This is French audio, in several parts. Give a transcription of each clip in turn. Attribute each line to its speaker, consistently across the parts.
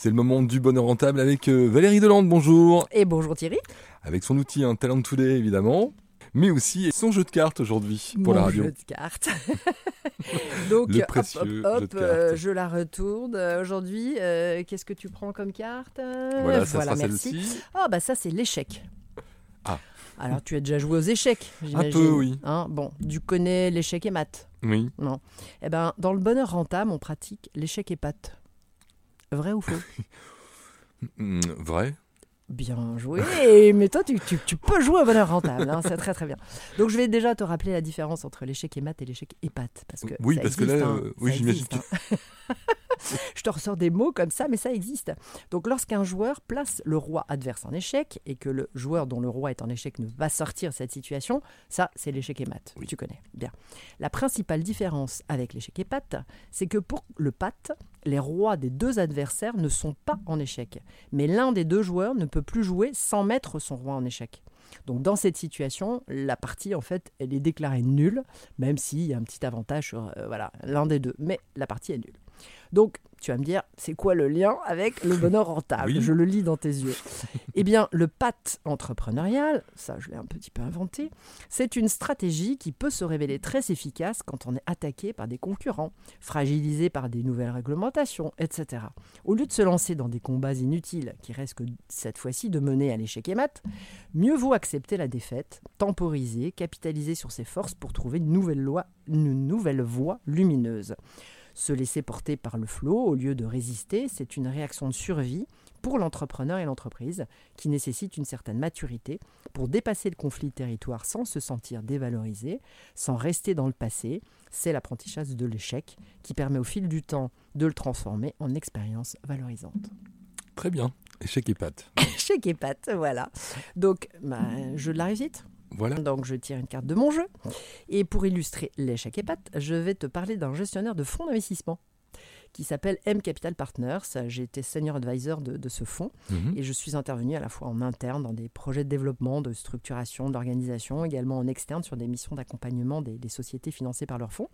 Speaker 1: C'est le moment du bonheur rentable avec euh, Valérie Delande, bonjour.
Speaker 2: Et bonjour Thierry.
Speaker 1: Avec son outil, un Talent Today évidemment, mais aussi son jeu de cartes aujourd'hui pour
Speaker 2: Mon
Speaker 1: la radio.
Speaker 2: jeu de cartes. Donc,
Speaker 1: Le
Speaker 2: hop,
Speaker 1: précieux
Speaker 2: hop, hop, euh, je la retourne. Euh, Aujourd'hui, euh, qu'est-ce que tu prends comme carte
Speaker 1: Voilà, ça sera
Speaker 2: merci. Ah, bah ça, c'est l'échec.
Speaker 1: Ah.
Speaker 2: Alors, tu as déjà joué aux échecs, j'imagine.
Speaker 1: peu, oui.
Speaker 2: Hein, bon, tu connais l'échec et maths.
Speaker 1: Oui.
Speaker 2: Non. Eh ben, dans le bonheur rentable, on pratique l'échec et pattes. Vrai ou faux?
Speaker 1: Hmm, vrai
Speaker 2: Bien joué, mais toi tu, tu- tu peux jouer au bonheur rentable, hein, c'est très très bien. Donc je vais déjà te rappeler la différence entre l'échec et maths et l'échec et pattes. Parce que
Speaker 1: Oui,
Speaker 2: ça
Speaker 1: parce que là,
Speaker 2: hein,
Speaker 1: euh, oui, j'imagine
Speaker 2: hein. te ressors des mots comme ça, mais ça existe. Donc lorsqu'un joueur place le roi adverse en échec et que le joueur dont le roi est en échec ne va sortir cette situation, ça c'est l'échec et
Speaker 1: Oui.
Speaker 2: tu connais. Bien. La principale différence avec l'échec et pattes, c'est que pour le patte, les rois des deux adversaires ne sont pas en échec, mais l'un des deux joueurs ne peut plus jouer sans mettre son roi en échec. Donc dans cette situation, la partie en fait, elle est déclarée nulle, même s'il y a un petit avantage sur euh, voilà l'un des deux, mais la partie est nulle. Donc tu vas me dire, c'est quoi le lien avec le bonheur rentable
Speaker 1: Oui.
Speaker 2: Je le lis dans tes yeux. eh bien, le pacte entrepreneurial, ça je l'ai un petit peu inventé, c'est une stratégie qui peut se révéler très efficace quand on est attaqué par des concurrents, fragilisé par des nouvelles réglementations, etc. Au lieu de se lancer dans des combats inutiles qui risquent cette fois-ci de mener à l'échec et mat, mieux vaut accepter la défaite, temporiser, capitaliser sur ses forces pour trouver une nouvelle, loi, une nouvelle voie lumineuse. Se laisser porter par le flot au lieu de résister, c'est une réaction de survie pour l'entrepreneur et l'entreprise qui nécessite une certaine maturité pour dépasser le conflit de territoire sans se sentir dévalorisé, sans rester dans le passé. C'est l'apprentissage de l'échec qui permet au fil du temps de le transformer en expérience valorisante.
Speaker 1: Très bien. Échec et pâte.
Speaker 2: Échec et patte, voilà. Donc, bah, jeu de la réussite.
Speaker 1: Voilà.
Speaker 2: Donc, je tire une carte de mon jeu. Et pour illustrer l'échec et patte, je vais te parler d'un gestionnaire de fonds d'investissement qui s'appelle M Capital Partners. J'ai été senior advisor de, de ce fonds
Speaker 1: Mhm.
Speaker 2: et je suis intervenu à la fois en interne dans des projets de développement, de structuration, d'organisation, également en externe sur des missions d'accompagnement des, des sociétés financées par leurs fonds.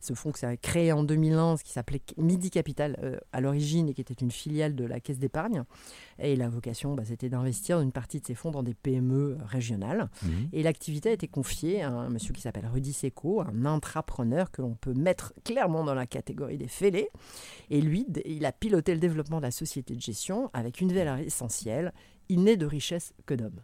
Speaker 2: Ce fonds que ça a créé en 2001, ce qui s'appelait Midi Capital euh, à l'origine et qui était une filiale de la Caisse d'épargne. Et la vocation, bah, c'était d'investir une partie de ces fonds dans des PME régionales.
Speaker 1: Mhm.
Speaker 2: Et l'activité a été confiée à un monsieur qui s'appelle Rudy Seco, un intrapreneur que l'on peut mettre clairement dans la catégorie des fêlés. Et lui, il a piloté le développement de la société de gestion avec une valeur essentielle, il n'est de richesse que d'homme.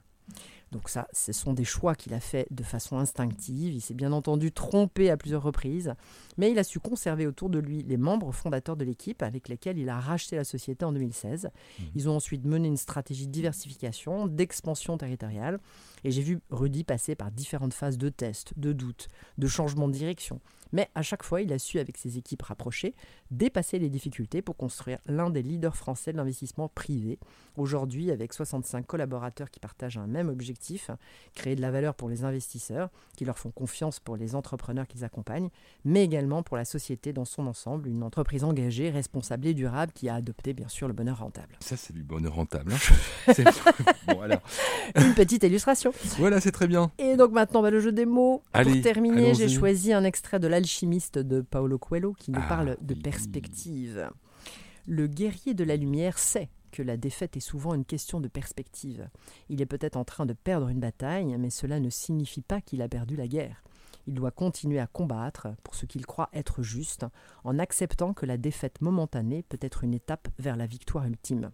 Speaker 2: Donc ça, ce sont des choix qu'il a fait de façon instinctive. Il s'est bien entendu trompé à plusieurs reprises, mais il a su conserver autour de lui les membres fondateurs de l'équipe avec lesquels il a racheté la société en 2016. Ils ont ensuite mené une stratégie de diversification, d'expansion territoriale. Et j'ai vu Rudy passer par différentes phases de tests, de doutes, de changement de direction. Mais à chaque fois, il a su, avec ses équipes rapprochées, dépasser les difficultés pour construire l'un des leaders français de l'investissement privé. Aujourd'hui, avec 65 collaborateurs qui partagent un même objectif, créer de la valeur pour les investisseurs, qui leur font confiance pour les entrepreneurs qu'ils accompagnent, mais également pour la société dans son ensemble, une entreprise engagée, responsable et durable qui a adopté bien sûr le bonheur rentable.
Speaker 1: Ça, c'est du bonheur rentable. hein. Bon, alors.
Speaker 2: Une petite illustration.
Speaker 1: Voilà, c'est très bien.
Speaker 2: Et donc maintenant, bah, le jeu des mots.
Speaker 1: Allez,
Speaker 2: Pour terminer, j'ai choisi un extrait de L'alchimiste de Paolo Coelho qui nous
Speaker 1: Ah,
Speaker 2: parle de perspective. Le guerrier de la lumière sait que la défaite est souvent une question de perspective. Il est peut-être en train de perdre une bataille, mais cela ne signifie pas qu'il a perdu la guerre. Il doit continuer à combattre pour ce qu'il croit être juste, en acceptant que la défaite momentanée peut être une étape vers la victoire ultime.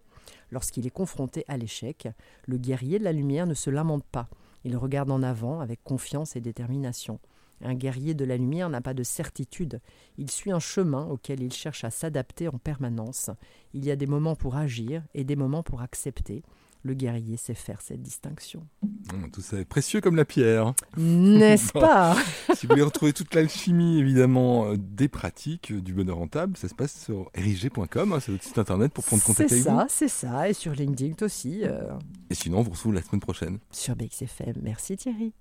Speaker 2: Lorsqu'il est confronté à l'échec, le guerrier de la lumière ne se lamente pas. Il regarde en avant avec confiance et détermination. Un guerrier de la lumière n'a pas de certitude. Il suit un chemin auquel il cherche à s'adapter en permanence. Il y a des moments pour agir et des moments pour accepter. Le guerrier sait faire cette distinction.
Speaker 1: Hum, Tout ça est précieux comme la pierre.
Speaker 2: N'est-ce pas?
Speaker 1: Si vous voulez retrouver toute l'alchimie, évidemment, euh, des pratiques euh, du bonheur rentable, ça se passe sur erigé.com, hein, c'est notre site internet pour prendre contact
Speaker 2: C'est
Speaker 1: avec vous.
Speaker 2: ça, c'est ça. Et sur LinkedIn aussi, euh,
Speaker 1: Et sinon, on vous retrouve la semaine prochaine.
Speaker 2: sur BXFM. Merci Thierry.